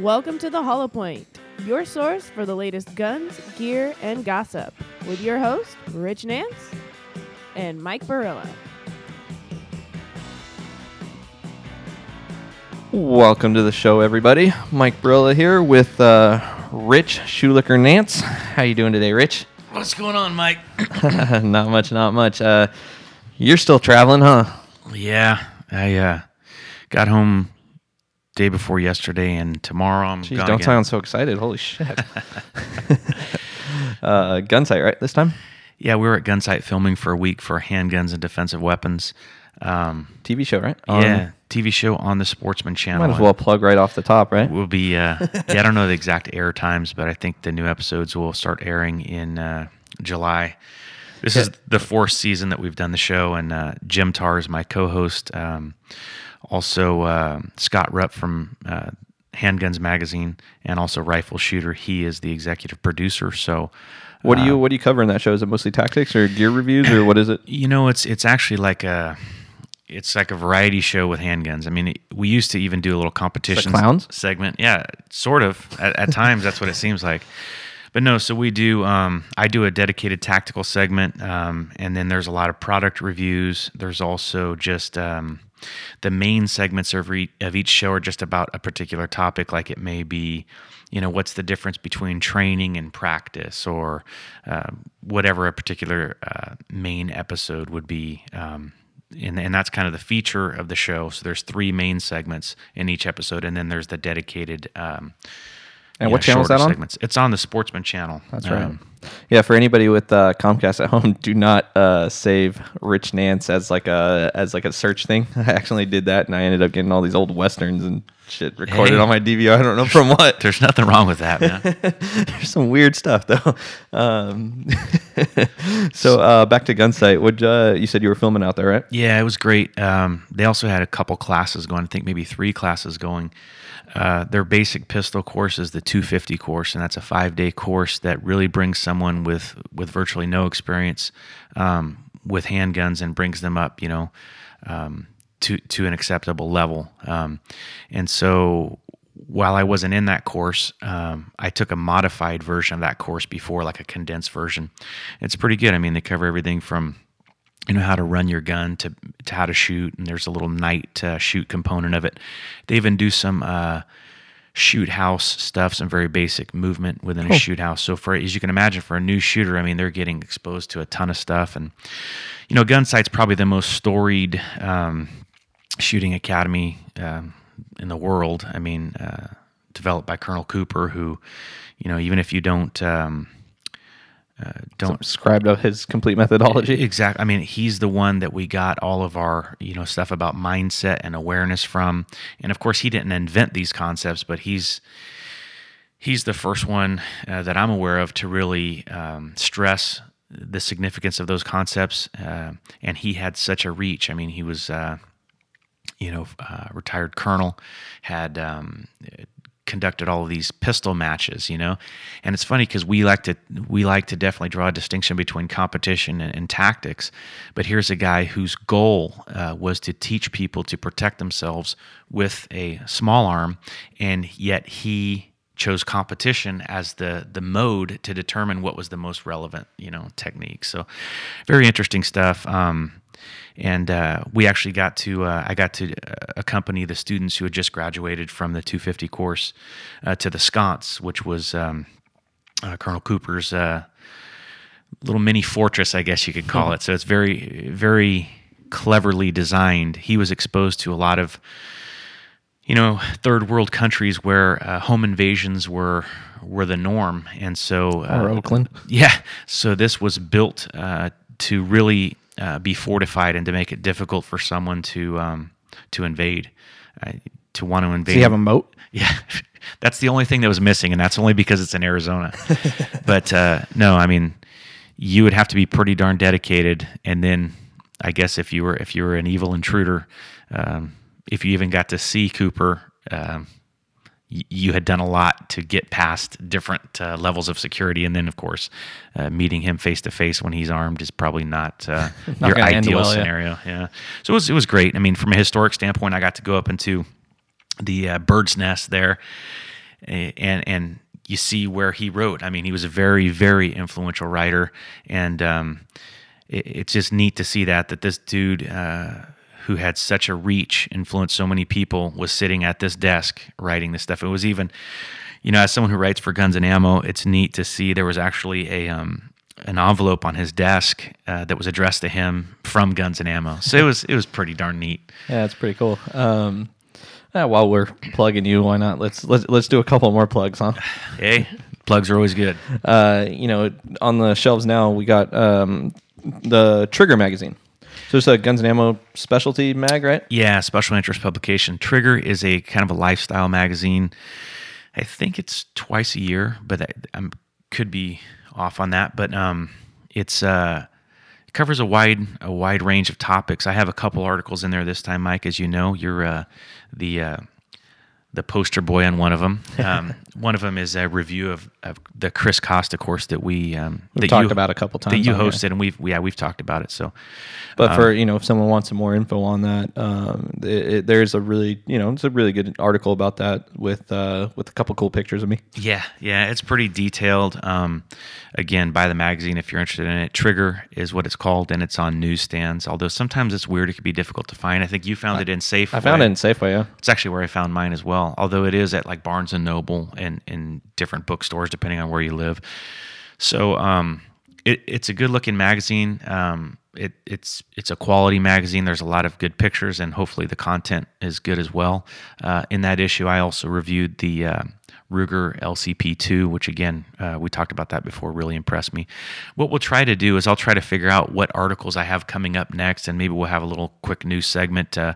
Welcome to the Hollow Point, your source for the latest guns, gear, and gossip, with your host, Rich Nance and Mike Barilla. Welcome to the show, everybody. Mike Brilla here with uh, Rich Schulicker Nance. How you doing today, Rich? What's going on, Mike? not much, not much. Uh, you're still traveling, huh? Yeah, I uh, got home day before yesterday, and tomorrow I'm Jeez, gone don't again. sound so excited. Holy shit. uh, Gunsite, right? This time? Yeah, we were at Gunsite filming for a week for handguns and defensive weapons. Um, TV show, right? On- yeah, TV show on the Sportsman Channel. Might as well plug right off the top, right? We'll be. Uh, yeah, I don't know the exact air times, but I think the new episodes will start airing in uh, July. This is the fourth season that we've done the show, and uh, Jim Tarr is my co-host. Um, also, uh, Scott Rupp from uh, Handguns Magazine, and also Rifle Shooter. He is the executive producer. So, What do uh, you What do you cover in that show? Is it mostly tactics or gear reviews or what is it? You know, it's it's actually like a it's like a variety show with handguns. I mean, it- we used to even do a little competition clowns? segment. Yeah, sort of. At, at times, that's what it seems like. But no, so we do. Um, I do a dedicated tactical segment, um, and then there's a lot of product reviews. There's also just um, the main segments of, re- of each show are just about a particular topic. Like it may be, you know, what's the difference between training and practice, or um whatever a particular uh, main episode would be. Um, and, and that's kind of the feature of the show. So there's three main segments in each episode, and then there's the dedicated. Um, And you what channel is that on? Segments. It's on the Sportsman channel. That's right. Um, yeah, for anybody with uh, Comcast at home, do not uh, save Rich Nance as like a as like a search thing. I actually did that, and I ended up getting all these old westerns and shit recorded Hey. on my DVR. I don't know from what. There's nothing wrong with that, man. There's some weird stuff though. Um, so uh, back to Gunsite. Would uh, you said you were filming out there, right? Yeah, it was great. Um, they also had a couple classes going. I think maybe three classes going. Uh, their basic pistol course is the 250 course, and that's a five-day course that really brings someone with with virtually no experience um, with handguns and brings them up, you know, um, to to an acceptable level. Um, and so, while I wasn't in that course, um, I took a modified version of that course before, like a condensed version. It's pretty good. I mean, they cover everything from you know how to run your gun to, to how to shoot and there's a little night uh, shoot component of it. They even do some uh, shoot house stuff some very basic movement within a shoot house. So for as you can imagine for a new shooter i mean they're getting exposed to a ton of stuff. And you know Gunsite's probably the most storied um, shooting academy um, in the world. I mean uh, developed by colonel cooper who you know even if you don't um, uh, don't Subscribed of his complete methodology. Exactly. I mean, he's the one that we got all of our, you know, stuff about mindset and awareness from. And of course, he didn't invent these concepts, but he's he's the first one uh, that I'm aware of to really um, stress the significance of those concepts. Uh, and he had such a reach. I mean, he was, uh, you know, uh, retired colonel, had um, conducted all of these pistol matches, you know, and it's funny because we like to we like to definitely draw a distinction between competition and, and tactics, but here's a guy whose goal uh, was to teach people to protect themselves with a small arm, and yet he chose competition as the the mode to determine what was the most relevant, you know, technique. So, very interesting stuff. Um, and uh, we actually got to uh, I got to uh, accompany the students who had just graduated from the 250 course uh, to the sconce, which was um, uh, Colonel Cooper's uh, little mini fortress, I guess you could call it. So it's very very cleverly designed. He was exposed to a lot of you know third world countries where uh, home invasions were were the norm, and so uh, Or Oakland. yeah. So this was built uh, to really uh, be fortified and to make it difficult for someone to um, to invade, uh, to want to invade. Do you have a moat? Yeah, that's the only thing that was missing, and that's only because it's in Arizona. but uh, no, I mean, you would have to be pretty darn dedicated, and then I guess if you were if you were an evil intruder, um, if you even got to see Cooper. Um, you had done a lot to get past different uh, levels of security, and then, of course, uh, meeting him face to face when he's armed is probably not, uh, Not your ideal well, scenario. Yeah. So it was it was great. I mean, from a historic standpoint, I got to go up into the uh, bird's nest there, and and you see where he wrote. I mean, he was a very very influential writer, and um, it, it's just neat to see that that this dude. Who had such a reach, influenced so many people, was sitting at this desk writing this stuff. It was even, you know, as someone who writes for Guns and Ammo, it's neat to see there was actually a um, an envelope on his desk uh, that was addressed to him from Guns and Ammo. So it was it was pretty darn neat. Yeah, it's pretty cool. Um, uh, while we're plugging you, why not? Let's let's let's do a couple more plugs, huh? Hey, plugs are always good. Uh, you know, on the shelves now we got um, the Trigger magazine. So it's a Guns and Ammo specialty mag, right? Yeah, special interest publication. Trigger is a kind of a lifestyle magazine. I think it's twice a year, but I, I could be off on that. But um, it's uh, it covers a wide a wide range of topics. I have a couple articles in there this time, Mike. As you know, you're uh, the uh, the poster boy on one of them. Um, one of them is a review of, of the Chris Costa course that we um, that talked you, about a couple times that you on here. hosted, and we've yeah we've talked about it. So But for you know, if someone wants some more info on that, um, it, it, there's a really you know it's a really good article about that with uh, with a couple cool pictures of me. Yeah, yeah, it's pretty detailed. Um, again, buy the magazine if you're interested in it. Trigger is what it's called, and it's on newsstands. Although sometimes it's weird; it can be difficult to find. I think you found it in Safeway. I found it in Safeway. Yeah, It's actually where I found mine as well. Although it is at like Barnes and Noble and in different bookstores depending on where you live. So um, it, it's a good looking magazine. Um, it, it's it's a quality magazine. There's a lot of good pictures, and hopefully the content is good as well. Uh, in that issue, I also reviewed the uh, Ruger LCP2, which again uh, we talked about that before. Really impressed me. What we'll try to do is I'll try to figure out what articles I have coming up next, and maybe we'll have a little quick news segment uh,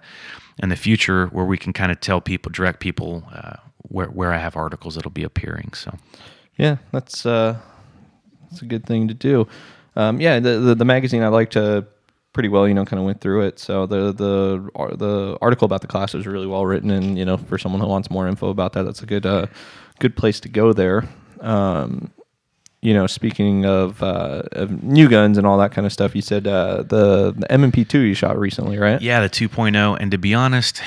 in the future where we can kind of tell people, direct people uh, where where I have articles that'll be appearing. So yeah, that's uh, that's a good thing to do. Um, yeah, the, the the magazine I liked uh, pretty well. You know, kind of went through it. So the the the article about the class was really well written, and you know, for someone who wants more info about that, that's a good uh, good place to go there. Um, you know, speaking of, uh, of new guns and all that kind of stuff, you said uh, the the M&P2 you shot recently, right? Yeah, the 2.0. And to be honest,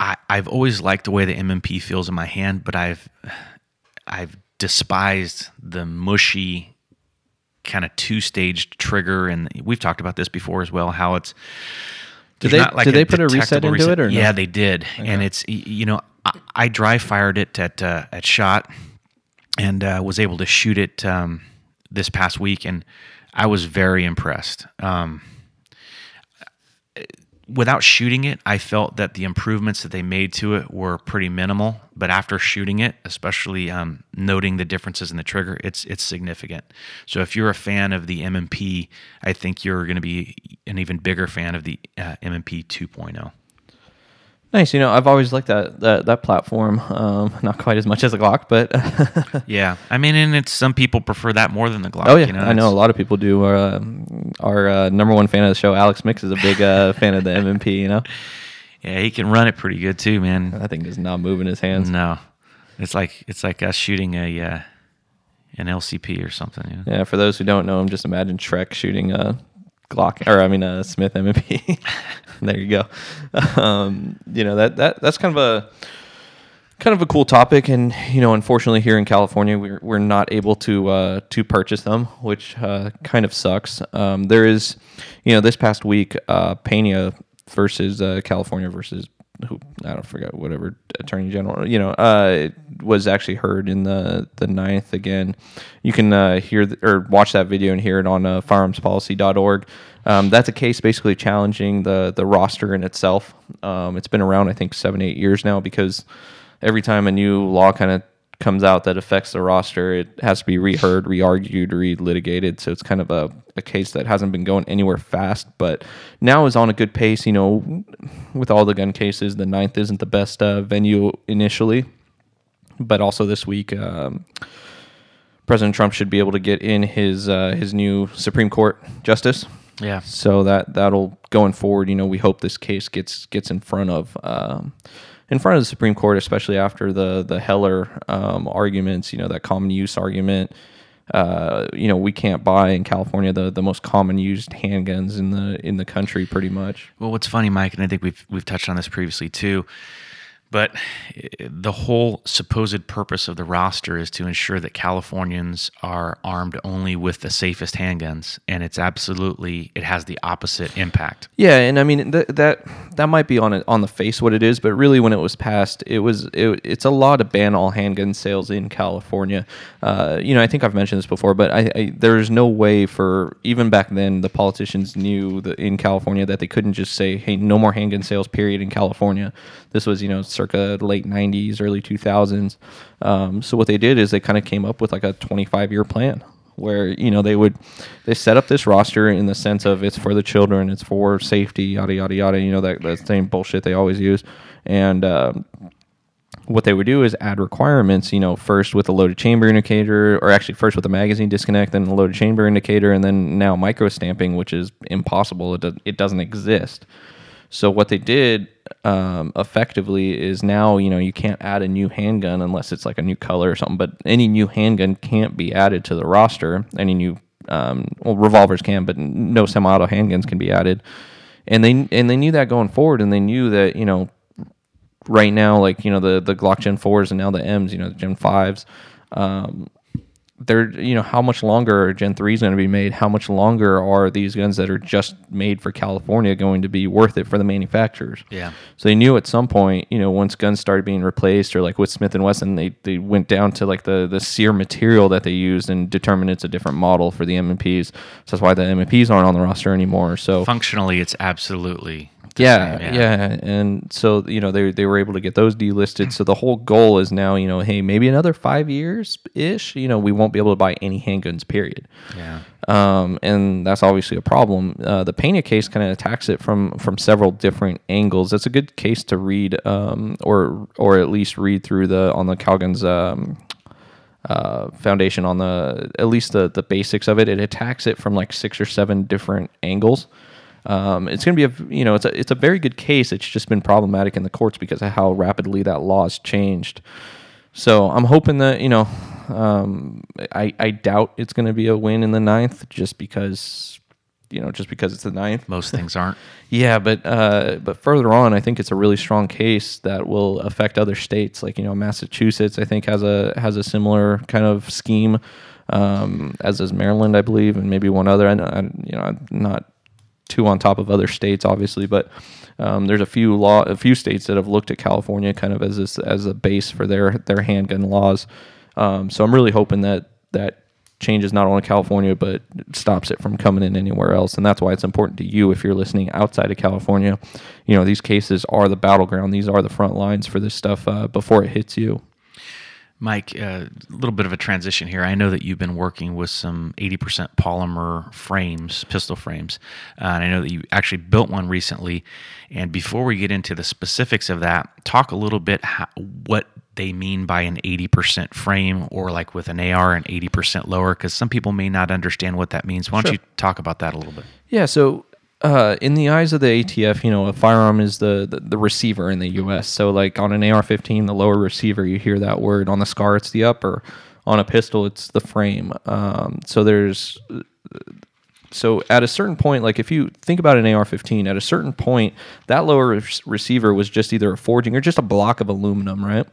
I, I've always liked the way the MMP feels in my hand, but I've I've despised the mushy kind of two-staged trigger, and we've talked about this before as well. How it's Did they- did they put a reset into it or no? yeah, they did, and it's you know I, I dry fired it at uh, at shot and uh, was able to shoot it um, this past week, and I was very impressed. Um, without shooting it, I felt that the improvements that they made to it were pretty minimal. But after shooting it, especially um, noting the differences in the trigger, it's it's significant. So if you're a fan of the MMP, I think you're going to be an even bigger fan of the uh, MMP 2.0. Nice. You know, I've always liked that that, that platform. Um, not quite as much as a Glock, but Yeah, I mean, and it's some people prefer that more than the Glock. oh yeah, you know, I know a lot of people do. Uh, our uh, number one fan of the show, Alex Mix, is a big uh, fan of the M&P. You know, Yeah, he can run it pretty good too, man. that thing does not move in his hands. No, it's like it's like us shooting a uh, an LCP or something. You know? Yeah, for those who don't know him, just imagine Shrek shooting a Glock, or I mean a Smith M&P. there you go. Um, you know that that that's kind of a kind of a cool topic, and you know, unfortunately, here in California, we're we're not able to uh, to purchase them, which uh, kind of sucks. Um, there is, you know, this past week, uh, Pena versus uh, California versus who I don't forget whatever attorney general you know uh was actually heard in the the ninth again. You can uh hear th- or watch that video and hear it on uh, firearmspolicy.org um, that's a case basically challenging the the roster in itself. Um, it's been around i think seven eight years now because every time a new law kind of comes out that affects the roster, it has to be reheard, re-argued, re-litigated. So it's kind of a, a case that hasn't been going anywhere fast, but now is on a good pace. You know, with all the gun cases, the ninth isn't the best uh, venue initially, but also this week, um, President Trump should be able to get in his uh, his new Supreme Court justice. Yeah. So that that'll going forward. You know, we hope this case gets gets in front of um, in front of the Supreme Court, especially after the the Heller um, arguments. You know, that common use argument. Uh, you know, we can't buy in California the, the most common used handguns in the in the country, pretty much. Well, what's funny, Mike, and I think we've we've touched on this previously too. But eh, the whole supposed purpose of the roster is to ensure that Californians are armed only with the safest handguns, and it's absolutely it has the opposite impact. Yeah, and I mean th- that that might be on it, on the face what it is, but really when it was passed, it was it, it's a law to ban all handgun sales in California. Uh, you know, I think I've mentioned this before, but I, I there's no way for even back then the politicians knew that in California that they couldn't just say, "Hey, no more handgun sales." Period in California. This was you know circa late '90s, early 2000s. Um, so what they did is they kind of came up with like a 25 year plan where you know they would they set up this roster in the sense of it's for the children, it's for safety, yada yada yada. You know that that same bullshit they always use, and um, what they would do is add requirements. You know, first with a loaded chamber indicator, or actually first with a magazine disconnect, then a loaded chamber indicator, and then now micro stamping, which is impossible. It, do, it doesn't exist. So what they did um, effectively is now you know you can't add a new handgun unless it's like a new color or something. But any new handgun can't be added to the roster. Any new um, well revolvers can, but no semi-auto handguns can be added. And they and they knew that going forward, and they knew that you know right now like you know the the Glock Gen fours and now the M's, you know the Gen fives. Um, they're you know how much longer are Gen 3 is going to be made? How much longer are these guns that are just made for California going to be worth it for the manufacturers? Yeah. So they knew at some point, you know, once guns started being replaced, or like with Smith and Wesson, they they went down to like the the sear material that they used and determined it's a different model for the M&Ps. So that's why the M&Ps aren't on the roster anymore. So Functionally, it's absolutely yeah, same, yeah, and so you know they they were able to get those delisted. So the whole goal is now you know, hey, maybe another five years ish. You know, we won't be able to buy any handguns. Period. Yeah. Um, and that's obviously a problem. Uh, the Pena case kind of attacks it from from several different angles. It's a good case to read, um, or or at least read through the on the Calguns. Um, uh, foundation on the at least the the basics of it. It attacks it from like six or seven different angles. Um, it's going to be a you know it's a it's a very good case. It's just been problematic in the courts because of how rapidly that law has changed. So I'm hoping that you know um, I I doubt it's going to be a win in the ninth just because you know just because it's the ninth. Most things aren't. Yeah, but uh, but further on, I think it's a really strong case that will affect other states. Like you know, Massachusetts, I think has a has a similar kind of scheme, um, as does Maryland, I believe, and maybe one other. And you know, I'm not too on top of other states, obviously, but um, there's a few law, a few states that have looked at California kind of as this, as a base for their their handgun laws. Um, so I'm really hoping that that changes not only California but stops it from coming in anywhere else, and that's why it's important to you if you're listening outside of California. You know, these cases are the battleground; these are the front lines for this stuff uh, before it hits you. Mike, a uh, little bit of a transition here. I know that you've been working with some 80% polymer frames, pistol frames, uh, and I know that you actually built one recently. And before we get into the specifics of that, talk a little bit how, what they mean by an 80% frame or like with an AR an 80% lower, because some people may not understand what that means. Why don't Sure. you talk about that a little bit? Yeah, so uh, in the eyes of the ATF, you know, a firearm is the, the, the receiver in the U.S. So, like on an AR-15, the lower receiver, you hear that word. On the SCAR, it's the upper. On a pistol, it's the frame. Um, so there's so at a certain point, like if you think about an AR-15, at a certain point, that lower re- receiver was just either a forging or just a block of aluminum, right?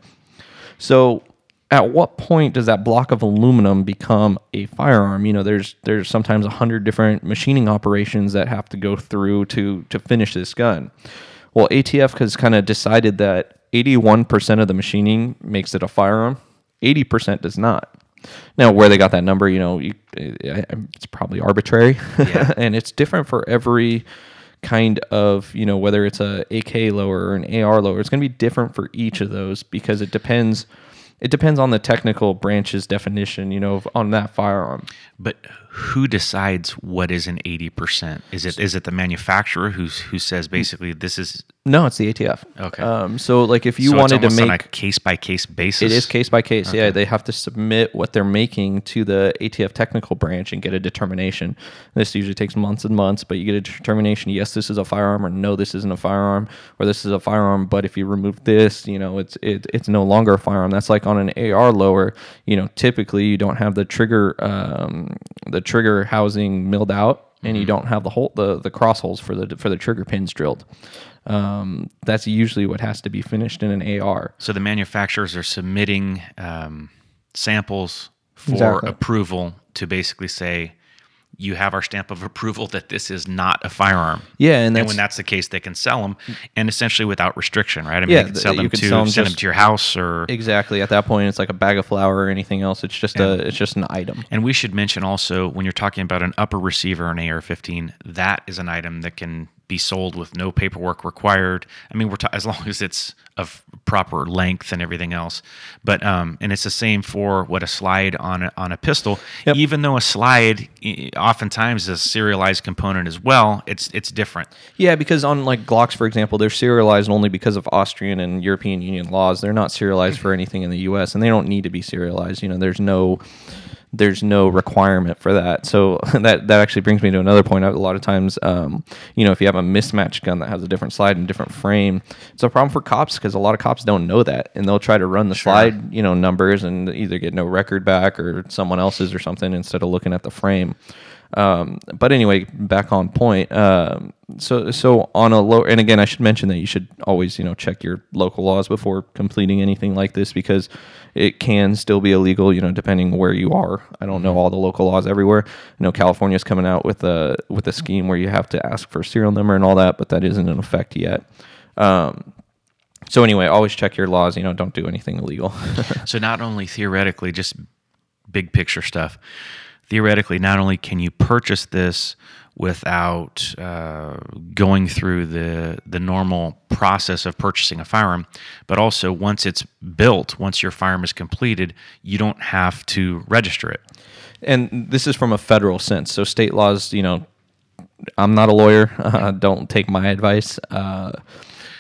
So at what point does that block of aluminum become a firearm? You know, there's there's sometimes a hundred different machining operations that have to go through to to finish this gun. Well, ATF has kind of decided that 81% of the machining makes it a firearm, 80% does not. Now, where they got that number, you know, you, it's probably arbitrary, and it's different for every kind of, you know, whether it's a AK lower or an AR lower. It's going to be different for each of those because it depends. It depends on the technical branch's definition, you know, on that firearm. But who decides what is an 80%? Is it is it the manufacturer who who says basically this is No, it's the ATF. Okay. Um, so, like, if you so wanted to almost on make a case by case basis? It is case by case. Yeah, they have to submit what they're making to the ATF technical branch and get a determination. This usually takes months and months, but you get a determination. Yes, this is a firearm, or no, this isn't a firearm, or this is a firearm. But if you remove this, you know, it's it, it's no longer a firearm. That's like on an AR lower. You know, typically you don't have the trigger um, the trigger housing milled out, and you don't have the hole the the cross holes for the for the trigger pins drilled. um, that's usually what has to be finished in an AR. So the manufacturers are submitting um, samples for Exactly. approval to basically say you have our stamp of approval that this is not a firearm. Yeah, and And, when that's the case, they can sell them, and essentially without restriction, right? I mean, Yeah, they can sell th- them you to sell 'em send them to your house, or exactly at that point it's like a bag of flour or anything else. It's just a it's just an item. And we should mention also when you're talking about an upper receiver, an AR-15, that is an item that can be sold with no paperwork required. I mean, we're ta- as long as it's of proper length and everything else. But um, and it's the same for what a slide on a, on a pistol. Yep. Even though a slide oftentimes is a serialized component as well, it's it's different. Yeah, because on like Glocks, for example, they're serialized only because of Austrian and European Union laws. They're not serialized for anything in the U.S. and they don't need to be serialized. You know, there's no there's no requirement for that. So that that actually brings me to another point. A lot of times, um, you know, if you have a mismatched gun that has a different slide and different frame, it's a problem for cops because a lot of cops don't know that, and they'll try to run the slide, you know, numbers and either get no record back or someone else's or something instead of looking at the frame. Um, but anyway, back on point. Um, so so on a low, and again, I should mention that you should always you know check your local laws before completing anything like this because it can still be illegal. You know, depending where you are. I don't know all the local laws everywhere. I know California's coming out with a with a scheme where you have to ask for a serial number and all that, but that isn't in effect yet. Um, so anyway, always check your laws. You know, don't do anything illegal. So not only theoretically, just big picture stuff. Theoretically, not only can you purchase this without uh, going through the the normal process of purchasing a firearm, but also once it's built, once your firearm is completed, you don't have to register it. and this is from a federal sense. So state laws, you know, I'm not a lawyer. Uh, don't take my advice. Uh,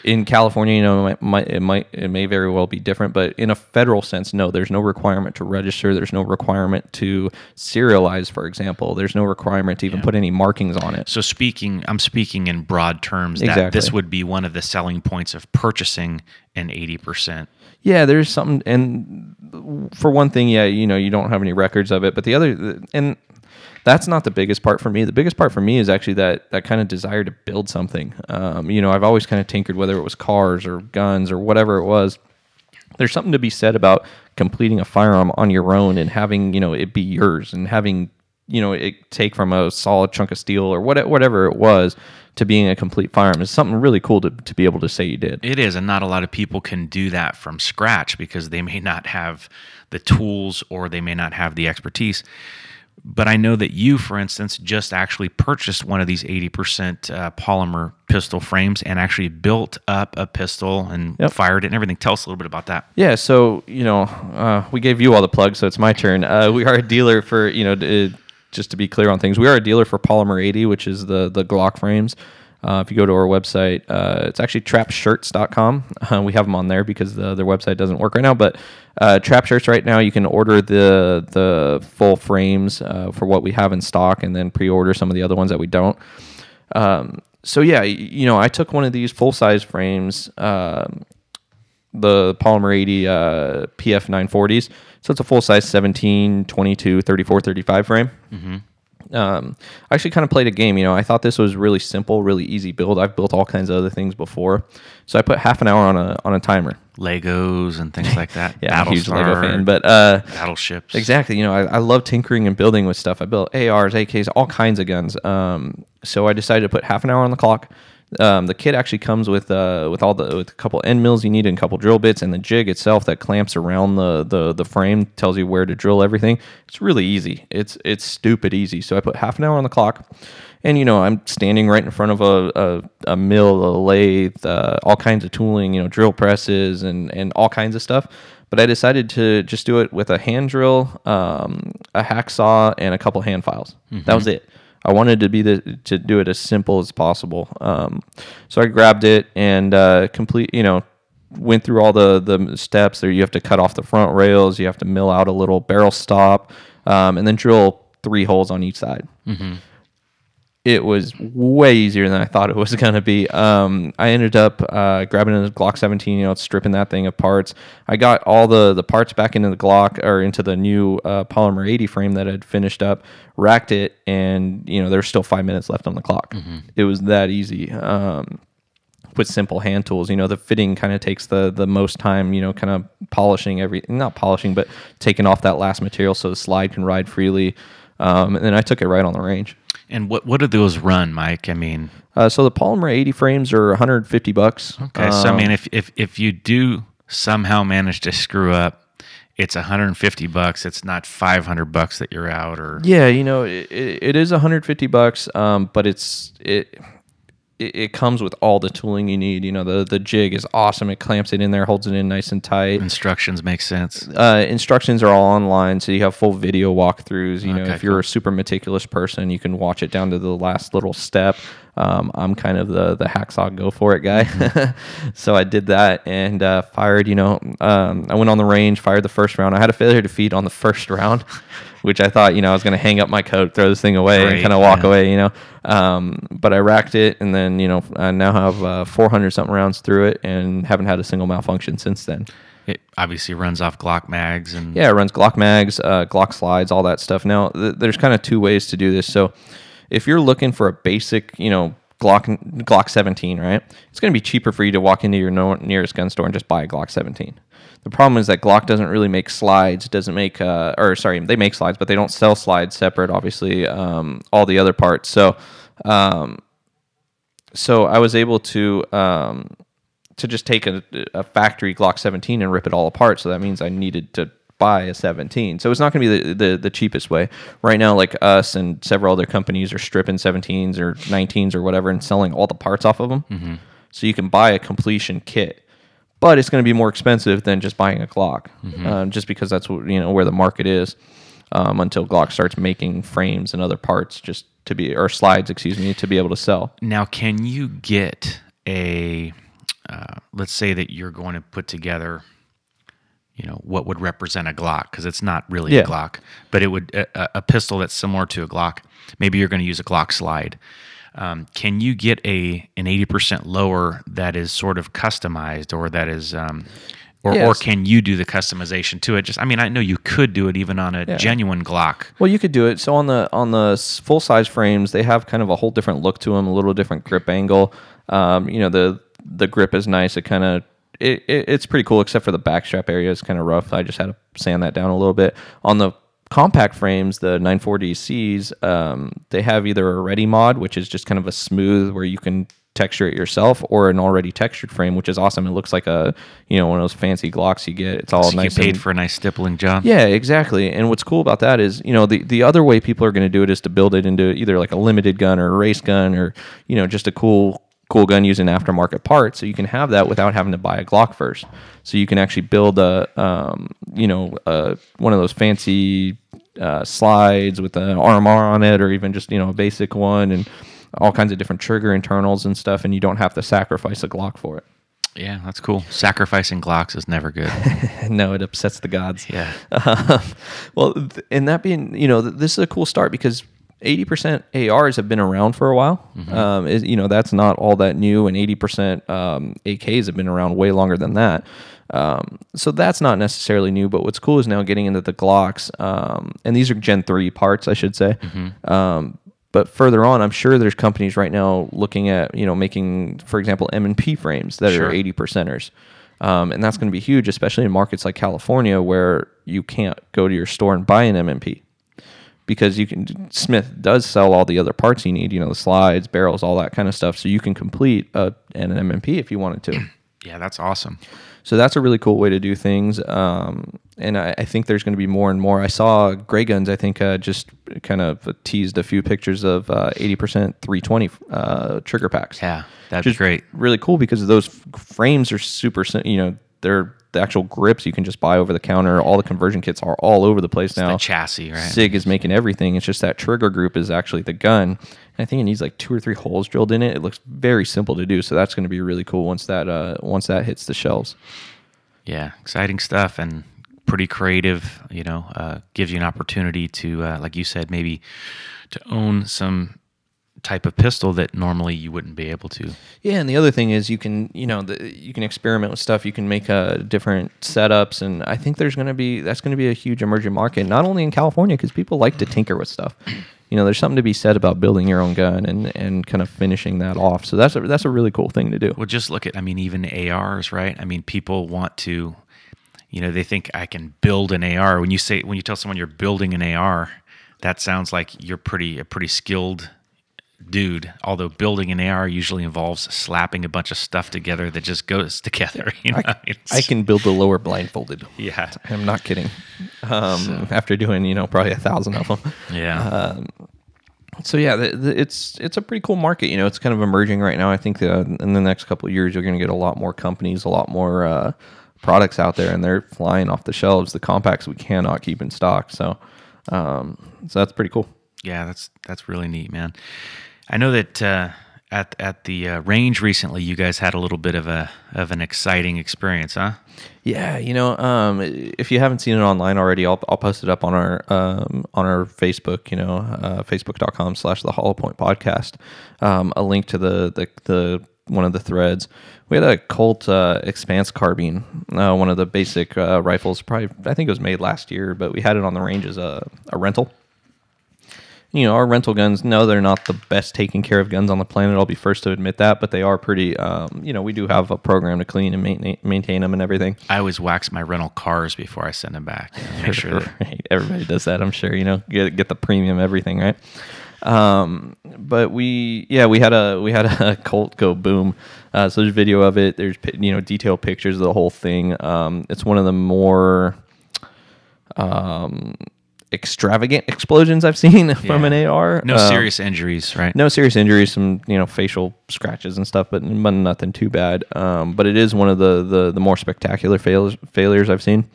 in California, you know, it might, it might it may very well be different, but in a federal sense, no, there's no requirement to register. There's no requirement to serialize, for example. There's no requirement to even put any markings on it. So speaking, I'm speaking in broad terms that Exactly. this would be one of the selling points of purchasing an 80%. Yeah, there's something, and for one thing, yeah, you know, you don't have any records of it, but the other, and that's not the biggest part for me. The biggest part for me is actually that that kind of desire to build something. Um, you know, I've always kind of tinkered, whether it was cars or guns or whatever it was. There's something to be said about completing a firearm on your own and having you know it be yours and having you know it take from a solid chunk of steel or what, whatever it was to being a complete firearm is something really cool to, to be able to say you did. It is, and not a lot of people can do that from scratch because they may not have the tools or they may not have the expertise. But I know that you, for instance, just actually purchased one of these 80% uh, polymer pistol frames and actually built up a pistol and Yep. fired it and everything. Tell us a little bit about that. Yeah, so you know, uh, we gave you all the plugs, so it's my turn. Uh, we are a dealer for you know, d- uh, just to be clear on things, we are a dealer for Polymer 80, which is the the Glock frames. Uh, if you go to our website, uh, it's actually trapshirts.com. Uh, we have them on there because the, their website doesn't work right now. But uh, Trap Shirts right now, you can order the the full frames uh, for what we have in stock, and then pre-order some of the other ones that we don't. Um, so yeah, you know, I took one of these full size frames. Um, the Polymer 80 uh, PF 940s. So it's a full size 17, 22, 34, 35 frame. Um, I actually kind of played a game. You know, I thought this was really simple, really easy build. I've built all kinds of other things before, so I put half an hour on a on a timer. Legos and things like that. Yeah, I'm a huge Lego fan, but uh, battleships. Exactly. You know, I, I love tinkering and building with stuff. I built ARs, AKs, all kinds of guns. Um, so I decided to put half an hour on the clock. Um, the kit actually comes with uh, with all the with a couple end mills you need and a couple drill bits and the jig itself that clamps around the, the the frame tells you where to drill everything. It's really easy. It's it's stupid easy. So I put half an hour on the clock, and you know I'm standing right in front of a a, a mill, a lathe, uh, all kinds of tooling, you know, drill presses and and all kinds of stuff but I decided to just do it with a hand drill, um, a hacksaw, and a couple hand files. That was it. I wanted to be the to do it as simple as possible. Um, so I grabbed it and uh, complete, you know, went through all the the steps. There, you have to cut off the front rails. You have to mill out a little barrel stop, um, and then drill three holes on each side it was way easier than I thought it was going to be. Um, I ended up uh, grabbing a Glock 17, you know, stripping that thing of parts. I got all the, the parts back into the Glock or into the new uh, Polymer 80 frame that I'd finished up, racked it, and, you know, there's still five minutes left on the clock. It was that easy. Um, with simple hand tools. You know, the fitting kind of takes the the most time. You know, kind of polishing every not polishing, but taking off that last material so the slide can ride freely. Um, and then I took it right on the range. And what what do those run, Mike? I mean, Uh, so the Polymer 80 frames are 150 bucks. okay. so I Um, mean, if if if you do somehow manage to screw up, it's 150 bucks. It's not 500 bucks that you're out or Yeah, you know, it, it, it is 150 bucks, um, but it's it, it it comes with all the tooling you need. You know, the the jig is awesome. It clamps it in there, holds it in nice and tight. instructions make sense. Uh, instructions are all online, so you have full video walkthroughs. You know, Okay, if you're a super meticulous person, you can watch it down to the last little step. Um, I'm kind of the the hacksaw go for it guy, so I did that and uh, fired. You know, um, I went on the range, fired the first round. I had a failure to feed on the first round, which I thought you know I was going to hang up my coat, throw this thing away, and kind of walk yeah. away. You know, um, but I racked it, and then you know I now have uh, 400 something rounds through it, and haven't had a single malfunction since then. It obviously runs off Glock mags and Yeah, it runs Glock mags, uh, Glock slides, all that stuff. Now, th- there's kind of two ways to do this. So, if you're looking for a basic, you know, Glock Glock 17, right? It's going to be cheaper for you to walk into your no- nearest gun store and just buy a Glock 17. The problem is that Glock doesn't really make slides, doesn't make, uh, or sorry, they make slides, but they don't sell slides separate. Obviously, um, all the other parts. So, um, so I was able to um, to just take a, a factory Glock 17 and rip it all apart. So that means I needed to buy a 17. So it's not going to be the, the the cheapest way. Right now, like us and several other companies are stripping 17s or 19s or whatever and selling all the parts off of them. So you can buy a completion kit. But it's going to be more expensive than just buying a Glock, um, just because that's what, you know where the market is. Um, until Glock starts making frames and other parts, just to be or slides, excuse me, to be able to sell. Now, can you get a, uh, let's say that you're going to put together, you know, what would represent a Glock, because it's not really Yeah. a Glock, but it would, a, a pistol that's similar to a Glock. Maybe you're going to use a Glock slide. Um, can you get a an 80% lower that is sort of customized or that is, um, or, or can you do the customization to it? Just, I mean, I know you could do it even on a genuine Glock. Well, you could do it. So on the on the full size frames, they have kind of a whole different look to them, a little different grip angle. Um, you know, the the grip is nice. It kind of it, it, it's pretty cool, except for the backstrap area is kind of rough. I just had to sand that down a little bit. On the compact frames, the 940Cs, um, they have either a ready mod, which is just kind of a smooth where you can texture it yourself, or an already textured frame, which is awesome. It looks like a you know one of those fancy Glocks you get. It's all So you paid and- for a nice stippling job. yeah, exactly. And what's cool about that is, you know, the, the other way people are going to do it is to build it into either like a limited gun or a race gun or, you know, just a cool cool gun using aftermarket parts. So you can have that without having to buy a Glock first. So you can actually build a, um, you know, uh, one of those fancy uh, slides with an RMR on it or even just, you know, a basic one and all kinds of different trigger internals and stuff. And you don't have to sacrifice a Glock for it. Yeah, that's cool. Sacrificing Glocks is never good. no, it upsets the gods. Yeah. Um, well, th- and that being, you know, th- this is a cool start because 80% ARs have been around for a while. Um, is, you know, that's not all that new, and 80% um, AKs have been around way longer than that. Um, so that's not necessarily new, but what's cool is now getting into the Glocks, um, and these are Gen 3 parts, I should say. Um, but further on, I'm sure there's companies right now looking at, you know, making, for example, M&P frames that Sure. are 80 percenters. Um, and that's going to be huge, especially in markets like California where you can't go to your store and buy an MMP because you can. Smith does sell all the other parts you need, you know, the slides, barrels, all that kind of stuff. So you can complete a, an MMP if you wanted to. Yeah, that's awesome. So that's a really cool way to do things. Um, and I, I think there's going to be more and more. I saw Grey Guns, I think, uh, just kind of teased a few pictures of uh, 80% 320 uh, trigger packs. Yeah, that'd Just great. Really cool because those frames are super, you know, they're the actual grips you can just buy over the counter. All the conversion kits are all over the place now. The chassis, right? SIG is making everything. It's just that trigger group is actually the gun. And I think it needs like two or three holes drilled in it. It looks very simple to do. So that's going to be really cool once that uh, once that hits the shelves. Yeah, exciting stuff and pretty creative. You know, uh, gives you an opportunity to, uh, like you said, maybe to own some type of pistol that normally you wouldn't be able to. Yeah, and the other thing is you can you know the, you can experiment with stuff. You can make uh, different setups, and I think there's going to be that's going to be a huge emerging market, not only in California because people like to tinker with stuff. you know, there's something to be said about building your own gun and, and kind of finishing that off. So that's a, that's a really cool thing to do. Well, just look at, I mean, even ARs, right? I mean, people want to, you know, they think I can build an AR. When you say, when you tell someone you're building an AR, that sounds like you're pretty, a pretty skilled dude. Although building an AR usually involves slapping a bunch of stuff together that just goes together. You know? It's- I can build the lower blindfolded. yeah. I'm not kidding. Um, After doing, you know, probably a thousand of them. Yeah. so yeah, the, the, it's it's a pretty cool market. You know, it's kind of emerging right now. I think that in the next couple of years, you're going to get a lot more companies, a lot more uh, products out there, and they're flying off the shelves. The compacts we cannot keep in stock. So, um, so that's pretty cool. Yeah, that's that's really neat, man. I know that uh, at at the uh, range recently, you guys had a little bit of a of an exciting experience, huh? Yeah, you know, um, if you haven't seen it online already, I'll, I'll post it up on our um, on our Facebook. You know, uh, facebook.com slash the Hollow Point Podcast. Um, a link to the, the the one of the threads. We had a Colt uh, Expanse carbine, uh, one of the basic uh, rifles. Probably, I think it was made last year, but we had it on the range as a, a rental you know, our rental guns, no, they're not the best taken care of guns on the planet. I'll be first to admit that, but they are pretty, um, you know, we do have a program to clean and maintain, maintain them and everything. I always wax my rental cars before I send them back. Make sure. right. Everybody does that, I'm sure, you know, get, get the premium everything, right? Um, but we, yeah, we had a, we had a Colt go boom. Uh, so there's video of it. There's, you know, detailed pictures of the whole thing. Um, it's one of the more, um, extravagant explosions I've seen from an AR. No Um, serious injuries, right? no serious injuries, some you know facial scratches and stuff, but, but nothing too bad. Um, but it is one of the the, the more spectacular failures failures I've seen,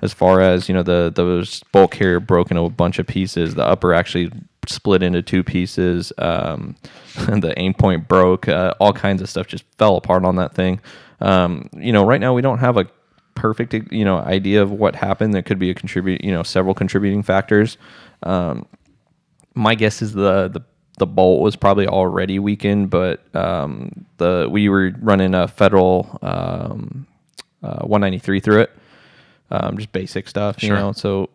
as far as you know the the bolt carrier broke into a bunch of pieces. The upper actually split into two pieces. Um, the Aimpoint broke. Uh, all kinds of stuff just fell apart on that thing. Um, you know, right now we don't have a perfect you know idea of what happened. There could be a contribute you know several contributing factors. Um, my guess is the the the bolt was probably already weakened, but um, the we were running a federal um, uh, 193 through it, um, just basic stuff, you Sure. know. So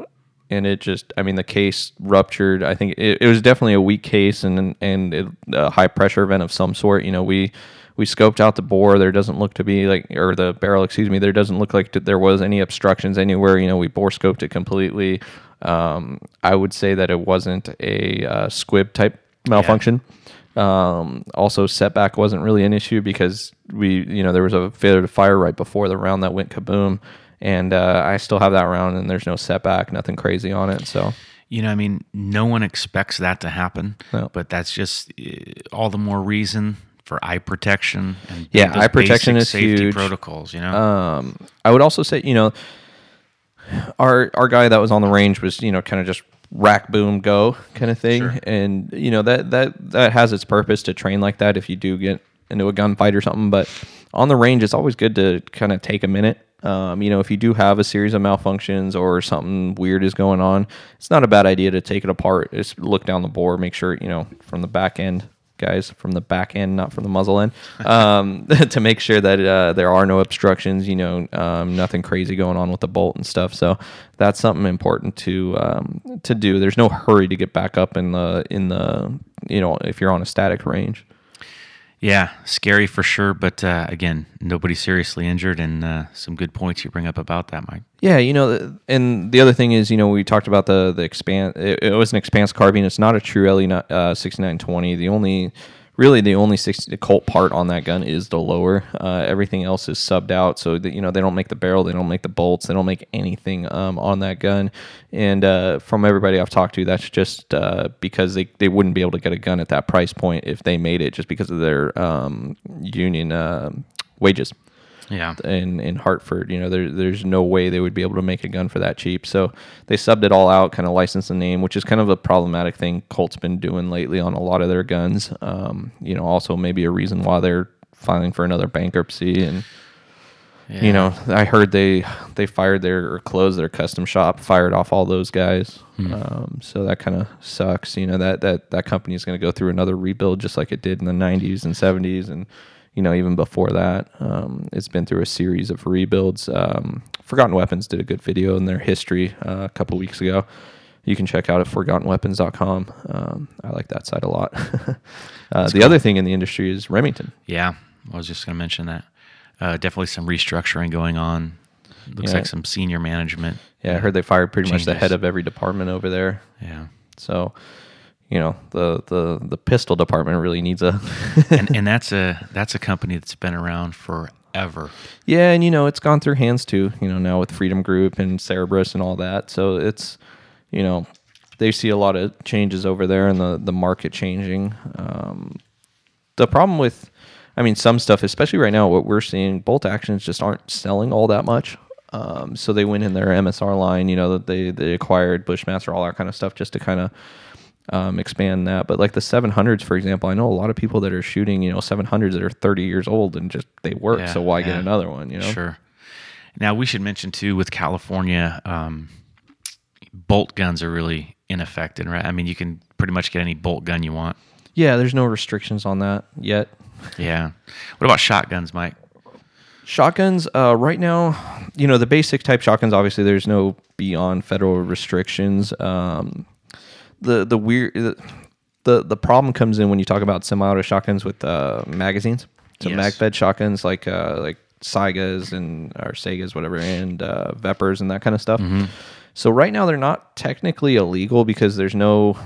and it just, I mean, the case ruptured. I think it, it was definitely a weak case and and it, a high pressure event of some sort. You know, we we scoped out the bore. There doesn't look to be like, or the barrel, excuse me. There doesn't look like there was any obstructions anywhere. You know, we bore scoped it completely. Um, I would say that it wasn't a uh, squib type malfunction. Um, also, setback wasn't really an issue because we, you know, there was a failure to fire right before the round that went kaboom, and uh, I still have that round, and there's no setback, nothing crazy on it. So, You know, I mean, no one expects that to happen, No. but that's just uh, all the more reason for eye protection and Yeah, eye protection is safety huge. protocols. You know, um, I would also say, you know, our our guy that was on the range was, you know, kind of just rack boom go kind of thing, Sure. and you know that that that has its purpose to train like that if you do get into a gunfight or something. But on the range, it's always good to kind of take a minute. Um, you know, if you do have a series of malfunctions or something weird is going on, it's not a bad idea to take it apart. Just look down the bore, make sure you know from the back end, guys, from the back end, not from the muzzle end, um, to make sure that uh, there are no obstructions. You know, um, nothing crazy going on with the bolt and stuff. So that's something important to um, to do. There's no hurry to get back up in the in the you know if you're on a static range. Yeah, scary for sure. But uh, again, nobody seriously injured, and uh, some good points you bring up about that, Mike. Yeah, you know, and the other thing is, you know, we talked about the the expand. It, it was an expanse carbine. It's not a true LE uh, 6920. The only, really, the only 60 Colt part on that gun is the lower. Uh, everything else is subbed out. So that you know, they don't make the barrel, they don't make the bolts, they don't make anything um, on that gun. And uh, from everybody I've talked to, that's just uh, because they they wouldn't be able to get a gun at that price point if they made it, just because of their um, union um wages Yeah, in in Hartford. You know, there, there's no way they would be able to make a gun for that cheap. So they subbed it all out, kind of licensed the name, which is kind of a problematic thing Colt's been doing lately on a lot of their guns. Um, you know, also maybe a reason why they're filing for another bankruptcy and. You know, I heard they they fired their or closed their custom shop, fired off all those guys. Um, so that kind of sucks. You know that that that company is going to go through another rebuild, just like it did in the '90s and '70s, and you know even before that, um, it's been through a series of rebuilds. Um, Forgotten Weapons did a good video in their history uh, a couple weeks ago, you can check out at forgottenweapons.com. Um, I like that site a lot. uh, the other thing in the industry is Remington. Yeah, I was just going to mention that. Uh, definitely some restructuring going on. Looks Yeah. like some senior management. Yeah, I heard they fired pretty much the head of every department over there. Yeah, So, you know, the the the pistol department really needs a and and that's a that's a company that's been around forever. Yeah, and you know, it's gone through hands too, you know, now with Freedom Group and Cerberus and all that. So it's you know, they see a lot of changes over there and the the market changing. Um the problem with I mean some stuff, especially right now, what we're seeing, bolt actions just aren't selling all that much. Um, so they went in their MSR line, you know, that they they acquired Bushmaster, all that kind of stuff, just to kind of um, expand that. But like the 700s, for example, I know a lot of people that are shooting, you know, 700s that are 30 years old and just they work. Yeah, so why get another one? You know, Sure. Now we should mention too with California, um, bolt guns are really ineffective, right? I mean, you can pretty much get any bolt gun you want. Yeah, there's no restrictions on that yet. Yeah. What about shotguns, Mike? Shotguns, uh, right now, you know, the basic type shotguns, obviously, there's no beyond federal restrictions. Um, the the weird the, the the problem comes in when you talk about semi-auto shotguns with uh, magazines. So Yes. mag-fed shotguns like uh, like Saigas and or Segas, whatever, and uh, Vepers and that kind of stuff. So right now they're not technically illegal because there's no.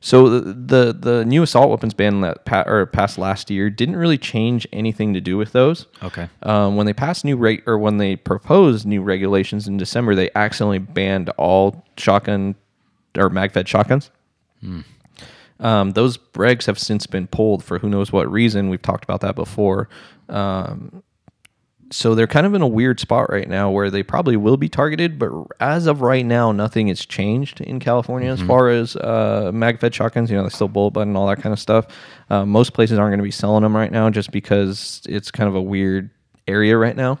So the the, the new assault weapons ban that pa- or passed last year didn't really change anything to do with those. Okay. Um, when they passed new rate or when they proposed new regulations in December, they accidentally banned all shotgun or mag-fed shotguns. Um, those regs have since been pulled for who knows what reason. We've talked about that before. Um, so they're kind of in a weird spot right now where they probably will be targeted, but as of right now, nothing has changed in California as far as uh, mag-fed shotguns. You know, they still bullet button, all that kind of stuff. Uh, most places aren't going to be selling them right now just because it's kind of a weird area right now.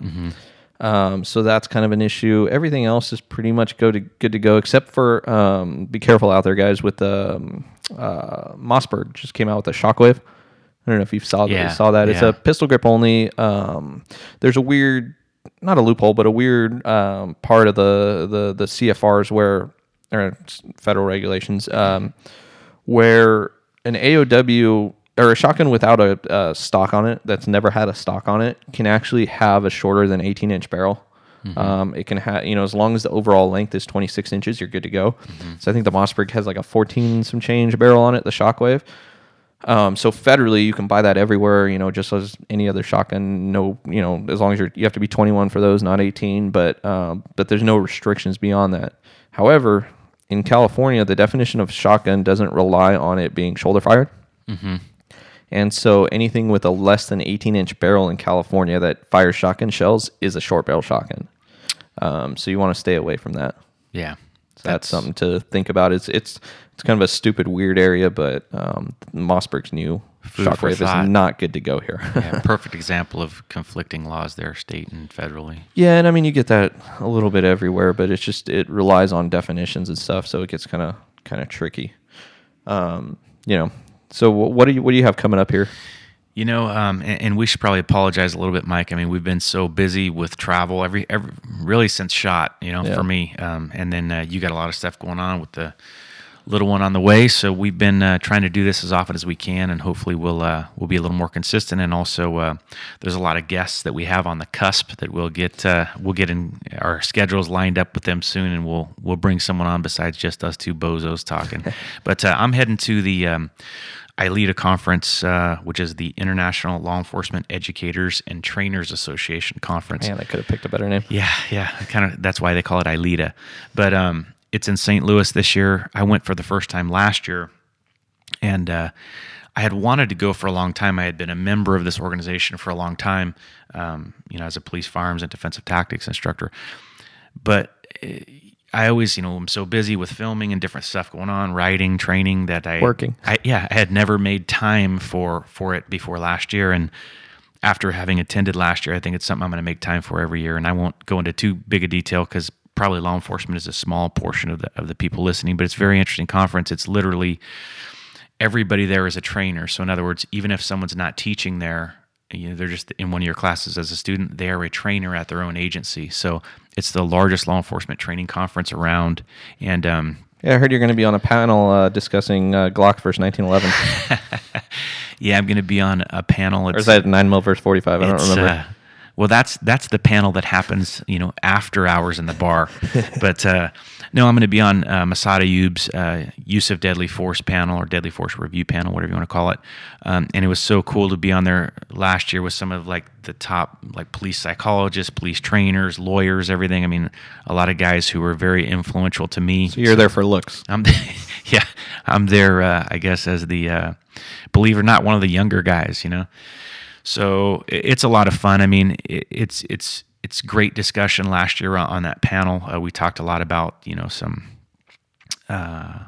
Um, so that's kind of an issue. Everything else is pretty much go to good to go, except for um, be careful out there, guys. With the um, uh, Mossberg just came out with a Shockwave. I don't know if you saw that. Yeah, saw that. It's a pistol grip only. Um, there's a weird, not a loophole, but a weird um, part of the the the CFRs where or federal regulations um, where an AOW or a shotgun without a, a stock on it that's never had a stock on it can actually have a shorter than 18 inch barrel. Um, it can have, you know, as long as the overall length is 26 inches, you're good to go. So I think the Mossberg has like a 14 some change barrel on it, the Shockwave. Um, so federally, you can buy that everywhere, you know, just as any other shotgun. No, you know, as long as you're, you have to be 21 for those, not 18. But um, but there's no restrictions beyond that. However, in California, the definition of shotgun doesn't rely on it being shoulder fired. And so anything with a less than 18 inch barrel in California that fires shotgun shells is a short barrel shotgun. Um, so you want to stay away from that. Yeah. So that's, something to think about. It's it's it's kind of a stupid, weird area, but um, Mossberg's new shockwave is not good to go here. yeah, perfect example of conflicting laws there, state and federally. yeah, and I mean you get that a little bit everywhere, but it's just it relies on definitions and stuff, so it gets kind of kind of tricky. Um, you know. So what do you what do you have coming up here? You know, um, and, and we should probably apologize a little bit, Mike. I mean, we've been so busy with travel every, every really since shot. You know, Yeah. for me, um, and then uh, you got a lot of stuff going on with the little one on the way. So we've been uh, trying to do this as often as we can, and hopefully we'll uh, we'll be a little more consistent. And also, uh, there's a lot of guests that we have on the cusp that we'll get uh, we'll get in our schedules lined up with them soon, and we'll we'll bring someone on besides just us two bozos talking. but uh, I'm heading to the. Um, ILETA conference, uh, which is the International Law Enforcement Educators and Trainers Association conference. Man, I could have picked a better name. Yeah, yeah, kind of. That's why they call it ILETA. But um, it's in St. Louis this year. I went for the first time last year, and uh, I had wanted to go for a long time. I had been a member of this organization for a long time, um, you know, as a police firearms and defensive tactics instructor. But uh, I always, you know, I'm so busy with filming and different stuff going on, writing, training that I Working. I, yeah, I had never made time for for it before last year, and after having attended last year, I think it's something I'm going to make time for every year. And I won't go into too big a detail because probably law enforcement is a small portion of the of the people listening, but it's a very interesting conference. It's literally everybody there is a trainer. So in other words, even if someone's not teaching there, you know, they're just in one of your classes as a student. They are a trainer at their own agency. So it's the largest law enforcement training conference around. And um, Yeah, I heard you're going to be on a panel uh, discussing uh, Glock versus 1911. yeah, I'm going to be on a panel. or is that 9 mil versus 45? I don't remember. uh, well, that's that's the panel that happens, you know, after hours in the bar. but uh, no, I'm going to be on uh, Massad Ayoob's uh, use of deadly force panel or deadly force review panel, whatever you want to call it. Um, and it was so cool to be on there last year with some of like the top like police psychologists, police trainers, lawyers, everything. I mean, a lot of guys who were very influential to me. so you're there for looks. I'm yeah, I'm there. Uh, I guess as the uh, believe it or not, one of the younger guys. You know, so it's a lot of fun. I mean, it's it's it's great discussion last year on, that panel. Uh, we talked a lot about you know some uh,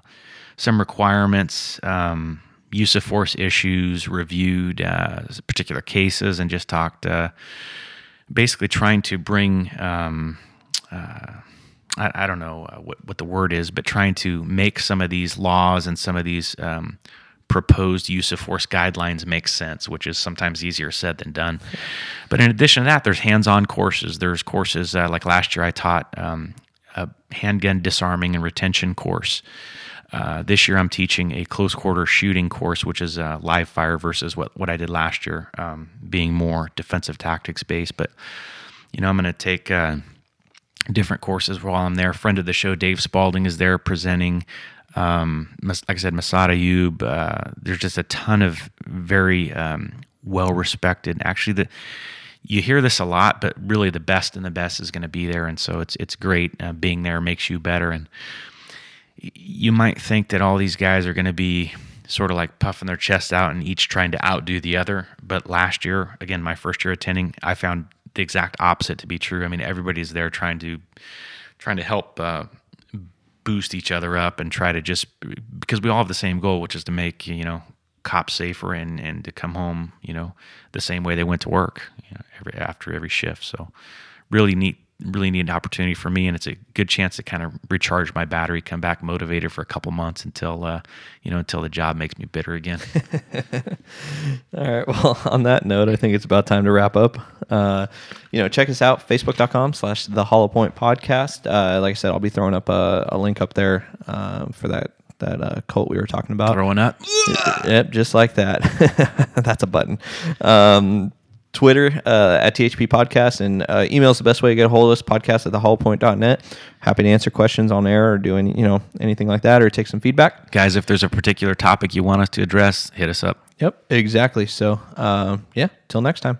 some requirements. Um, use of force issues reviewed uh, particular cases and just talked uh, basically trying to bring um, uh, I, I don't know uh, what, what the word is, but trying to make some of these laws and some of these um, proposed use of force guidelines makes sense, which is sometimes easier said than done. But in addition to that, there's hands-on courses. There's courses uh, like last year I taught um, a handgun disarming and retention course. Uh, this year I'm teaching a close quarter shooting course, which is uh, live fire versus what, what I did last year, um, being more defensive tactics based. But you know, I'm going to take uh, different courses while I'm there. Friend of the show, Dave Spaulding, is there presenting. Um, like I said, Massad Ayoob. Uh, there's just a ton of very um, well respected. Actually, the you hear this a lot, but really the best and the best is going to be there, and so it's it's great. Uh, being there makes you better, and you might think that all these guys are going to be sort of like puffing their chest out and each trying to outdo the other. But last year, again, my first year attending, I found the exact opposite to be true. I mean, everybody's there trying to trying to help uh, boost each other up and try to just because we all have the same goal, which is to make you know cops safer and and to come home you know the same way they went to work you know, every after every shift. So really neat really neat opportunity for me and it's a good chance to kind of recharge my battery come back motivated for a couple months until uh, you know until the job makes me bitter again All right. Well, on that note, I think it's about time to wrap up. Uh, you know, check us out, facebook.com slash the Hollow Point podcast. Uh, like I said, I'll be throwing up a, a link up there um, for that that uh, Colt we were talking about. throwing up Yep, just like that. That's a button. Um, Twitter uh, at THP Podcast and uh, email is the best way to get a hold of us. Podcast at thehullpoint.net. Happy to answer questions on air or do any, you know, anything like that or take some feedback. guys if there's a particular topic you want us to address hit us up Yep, exactly. So, um, yeah, till next time.